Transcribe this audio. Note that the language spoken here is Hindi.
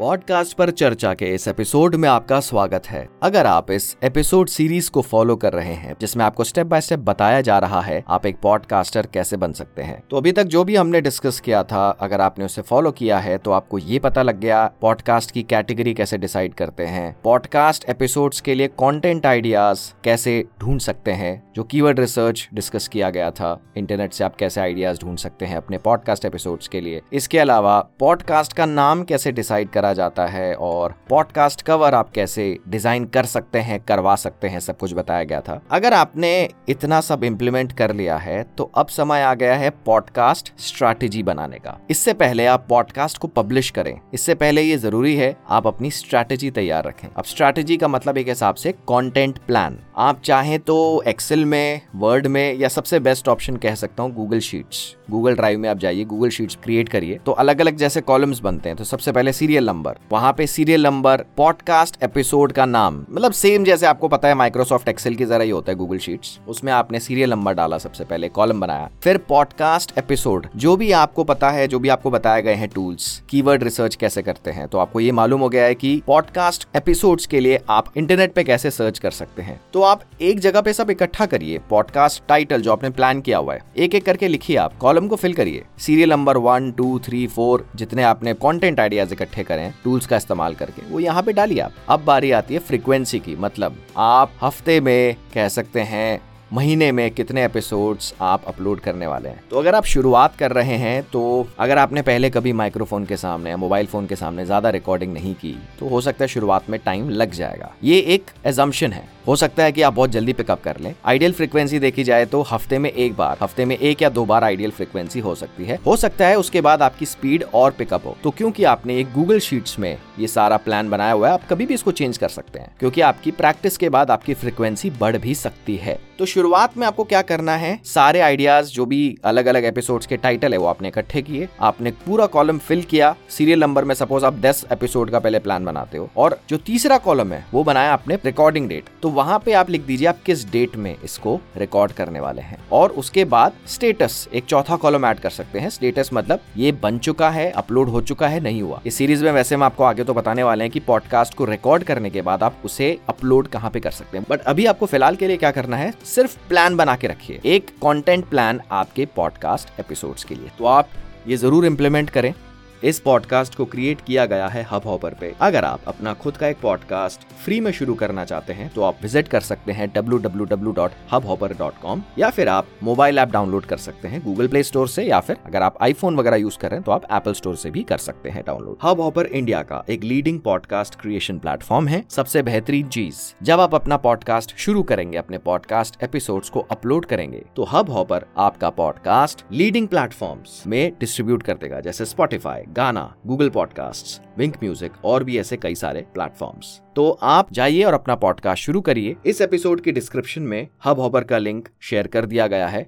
पॉडकास्ट पर चर्चा के इस एपिसोड में आपका स्वागत है। अगर आप इस एपिसोड सीरीज़ को फॉलो कर रहे हैं, जिसमें आपको स्टेप बाय स्टेप बताया जा रहा है, आप एक पॉडकास्टर कैसे बन सकते हैं? तो अभी तक जो भी हमने डिस्कस किया था, अगर आपने उसे फॉलो किया है तो आपको ये पता लग गया पॉडकास्ट की कैटेगरी कैसे डिसाइड करते हैं, पॉडकास्ट एपिसोड के लिए कॉन्टेंट आइडियाज़ कैसे ढूंढ सकते हैं, जो कीवर्ड रिसर्च डिस्कस किया गया था, इंटरनेट से आप कैसे आइडियाज़ ढूंढ सकते हैं अपने पॉडकास्ट एपिसोड के लिए। इसके अलावा पॉडकास्ट का नाम कैसे डिसाइड करा जाता है और पॉडकास्ट कवर आप कैसे डिज़ाइन कर सकते हैं, करवा सकते हैं, सब कुछ बताया गया था। अगर आपने इतना सब इम्प्लीमेंट कर लिया है तो अब समय आ गया है पॉडकास्ट स्ट्रैटेजी बनाने का। इससे पहले आप पॉडकास्ट को पब्लिश करें। इससे पहले ये ज़रूरी है, आप अपनी स्ट्रैटेजी तैयार रखें। अब स्ट्रैटेजी का मतलब एक हिसाब से कॉन्टेंट प्लान आप चाहें तो एक्सेल में वर्ड में या सबसे बेस्ट ऑप्शन कह सकता हूँ गूगल शीट्स गूगल ड्राइव में आप जाइए गूगल शीट्स क्रिएट करिए। तो अलग अलग जैसे कॉलम्स बनते हैं तो सबसे पहले सीरियल नंबर वहाँ पे सीरियल नंबर पॉडकास्ट एपिसोड का नाम मतलब सेम जैसे आपको पता है माइक्रोसॉफ्ट एक्सेल की जरा ही होता है गूगल शीट्स उसमें आपने सीरियल नंबर डाला सबसे पहले कॉलम बनाया। फिर पॉडकास्ट एपिसोड जो भी आपको पता है, जो भी आपको बताए गए हैं टूल्स कीवर्ड रिसर्च कैसे करते हैं तो आपको ये मालूम हो गया है कि पॉडकास्ट एपिसोड्स के लिए आप इंटरनेट पे कैसे सर्च कर सकते हैं। तो आप एक जगह पे सब इकट्ठा करिए पॉडकास्ट टाइटल जो आपने प्लान किया हुआ है एक एक करके लिखिए आप कॉलम को फिल करिए। Serial number one two three four जितने आपने कंटेंट आइडियाज़ इकट्ठे करें। टूल्स का इस्तेमाल करके। वो यहाँ पे डालिए आप। अब बारी आती है फ्रीक्वेंसी की मतलब आप हफ़्ते में कह सकते हैं, महीने में कितने एपिसोड्स आप अपलोड करने वाले हैं। तो अगर आप शुरुआत कर रहे हैं तो अगर आपने पहले कभी माइक्रोफोन के सामने या मोबाइल फ़ोन के सामने ज़्यादा रिकॉर्डिंग नहीं की तो हो सकता है शुरुआत में टाइम लग जाएगा। ये एक एजम्पन है। हो सकता है कि आप बहुत जल्दी पिकअप कर लें। आइडियल फ्रिक्वेंसी देखी जाए तो हफ़्ते में एक बार, हफ़्ते में एक या दो बार आइडियल फ्रिक्वेंसी हो सकती है। हो सकता है उसके बाद आपकी स्पीड और पिकअप हो। तो क्योंकि आपने एक गूगल शीट्स में ये सारा प्लान बनाया हुआ है, आप कभी भी इसको चेंज कर सकते हैं। क्योंकि आपकी प्रैक्टिस के बाद आपकी फ्रिक्वेंसी बढ़ भी सकती है। तो शुरुआत में आपको क्या करना है? सारे आइडियाज़ जो भी अलग अलग एपिसोड्स के टाइटल है, वो आपने इकट्ठे किए। आपने पूरा कॉलम फिल किया। सीरियल नंबर में सपोज़ आप दस एपिसोड का पहले प्लान बनाते हो। और जो तीसरा कॉलम है, वो बनाया आपने रिकॉर्डिंग डेट तो वहाँ पे आप लिख दीजिए आप किस डेट में इसको रिकॉर्ड करने वाले हैं। और उसके बाद स्टेटस एक चौथा कॉलम ऐड कर सकते हैं। स्टेटस मतलब ये बन चुका है अपलोड हो चुका है, नहीं हुआ। इस सीरीज़ में वैसे हम आपको आगे तो बताने वाले हैं कि पॉडकास्ट को रिकॉर्ड करने के बाद आप उसे अपलोड कहाँ पे कर सकते हैं। बट अभी आपको फ़िलहाल के लिए क्या करना है, सिर्फ़ प्लान बना के रखिए। एक कॉन्टेंट प्लान आपके पॉडकास्ट एपिसोड के लिए। तो आप ये ज़रूर इम्प्लीमेंट करें। इस पॉडकास्ट को क्रिएट किया गया है हब हॉपर पे। अगर आप अपना खुद का एक पॉडकास्ट फ्री में शुरू करना चाहते हैं तो आप विज़िट कर सकते हैं www.hubhopper.com या फिर आप मोबाइल ऐप डाउनलोड कर सकते हैं गूगल प्ले स्टोर से या फिर अगर आप आईफोन वगैरह यूज़ कर रहे हैं तो आप एप्पल स्टोर से भी कर सकते हैं डाउनलोड हब हॉपर इंडिया का एक लीडिंग पॉडकास्ट क्रिएशन प्लेटफॉर्म है। सबसे बेहतरीन चीज़, जब आप अपना पॉडकास्ट शुरू करेंगे, अपने पॉडकास्ट एपिसोड को अपलोड करेंगे तो हब हॉपर आपका पॉडकास्ट लीडिंग प्लेटफॉर्म में डिस्ट्रीब्यूट कर देगा, जैसे स्पॉटिफाई गाना गूगल पॉडकास्ट विंक म्यूज़िक और भी ऐसे कई सारे प्लेटफॉर्म्स तो आप जाइए और अपना पॉडकास्ट शुरू करिए। इस एपिसोड की डिस्क्रिप्शन में हब हॉबर का लिंक शेयर कर दिया गया है।